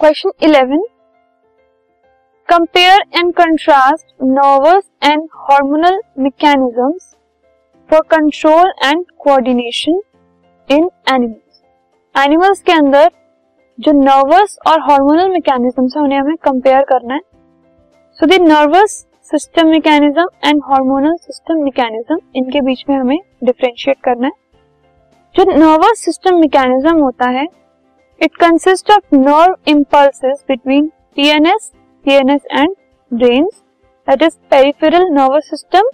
Question eleven compare and contrast nervous and hormonal mechanisms for control and coordination in animals animals के अंदर जो nervous और hormonal mechanisms है, उन्हें हमें कंपेयर करना है। So the nervous system mechanism and hormonal system mechanism इनके बीच में हमें डिफ्रेंशिएट करना है। जो नर्वस सिस्टम मैकेनिज्म होता है it consist of nerve impulses between PNS PNS and brain that is peripheral nervous system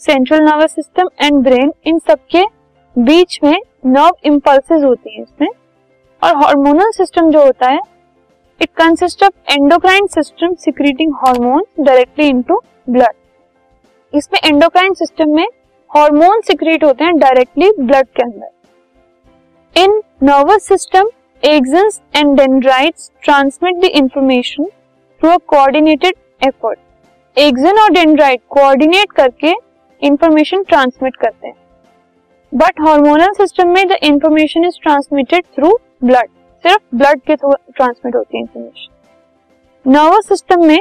central nervous system and brain इन सबके बीच में नर्व इम्पल्सेस होती हैं इसमें। और हार्मोनल सिस्टम जो होता है it consist of endocrine system secreting hormone directly into blood इसमें एंडोक्राइन सिस्टम में हार्मोन सिक्रीट होते हैं डायरेक्टली ब्लड के अंदर। In nervous system axons and dendrites transmit the information through a coordinated effort axon और डेंड्राइट कोऑर्डिनेट करके information transmit करते हैं। बट हार्मोनल सिस्टम में the information is transmitted through blood सिर्फ़ ब्लड के थ्रू ट्रांसमिट होती है इंफॉर्मेशन नर्वस सिस्टम में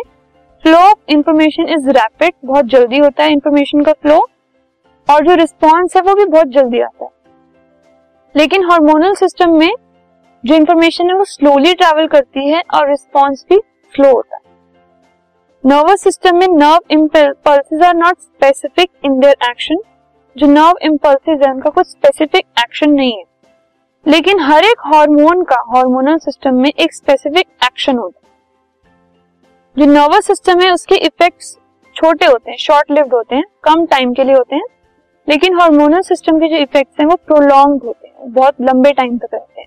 flow of information is rapid बहुत जल्दी होता है इंफॉर्मेशन का फ्लो और जो रिस्पॉन्स है वो भी बहुत जल्दी आता है। लेकिन हार्मोनल सिस्टम में जो इंफॉर्मेशन है वो स्लोली ट्रेवल करती है और रिस्पॉन्स भी स्लो होता है। नर्वस सिस्टम में nerve impulses are not specific in their action जो नर्व इम्पल्सेस है, उनका कुछ स्पेसिफिक एक्शन नहीं है। लेकिन हर एक हार्मोन का हार्मोनल सिस्टम में एक स्पेसिफिक एक्शन होता है। जो नर्वस सिस्टम है, उसके इफेक्ट्स छोटे होते हैं शॉर्ट लिव्ड होते हैं, कम टाइम के लिए होते हैं। लेकिन हार्मोनल सिस्टम के जो इफेक्ट्स हैं, वो प्रोलॉन्ग होते हैं बहुत लंबे टाइम तक रहते हैं।